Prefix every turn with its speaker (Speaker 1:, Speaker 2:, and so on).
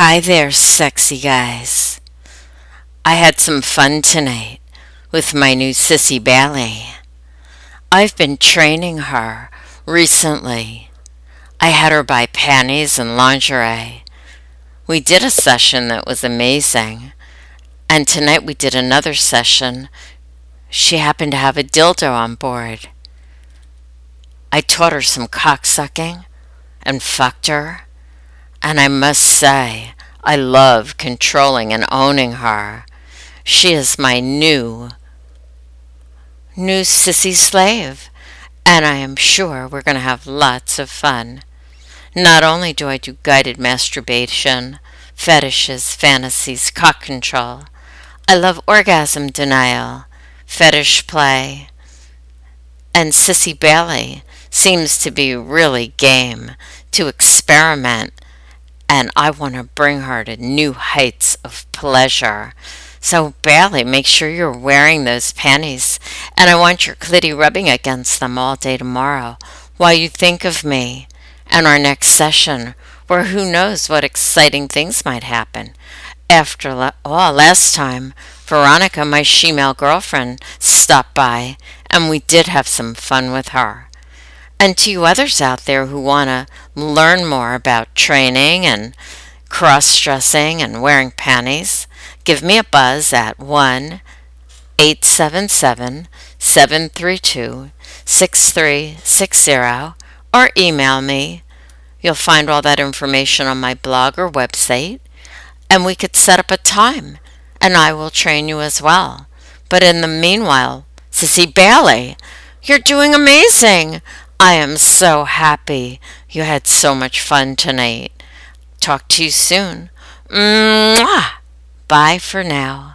Speaker 1: Hi there, sexy guys. I had some fun tonight with my new Sissy Bailey. I've been training her recently. I had her buy panties and lingerie. We did a session that was amazing. And tonight we did another session. She happened to have a dildo on board. I taught her some cocksucking and fucked her. And I must say, I love controlling and owning her. She is my new, new sissy slave, and I am sure we're going to have lots of fun. Not only do I do guided masturbation, fetishes, fantasies, cock control, I love orgasm denial, fetish play, and Sissy Bailey seems to be really game to experiment and I want to bring her to new heights of pleasure. So, Bailey, make sure you're wearing those panties, and I want your clitty rubbing against them all day tomorrow while you think of me and our next session, where who knows what exciting things might happen. After all, oh, last time, Veronica, my she-male girlfriend, stopped by, and we did have some fun with her. And to you others out there who want to learn more about training and cross dressing and wearing panties, give me a buzz at 1 877 732 6360 or email me. You'll find all that information on my blog or website, and we could set up a time and I will train you as well. But in the meanwhile, Sissy Bailey, you're doing amazing. I am so happy you had so much fun tonight. Talk to you soon. Mwah! Bye for now.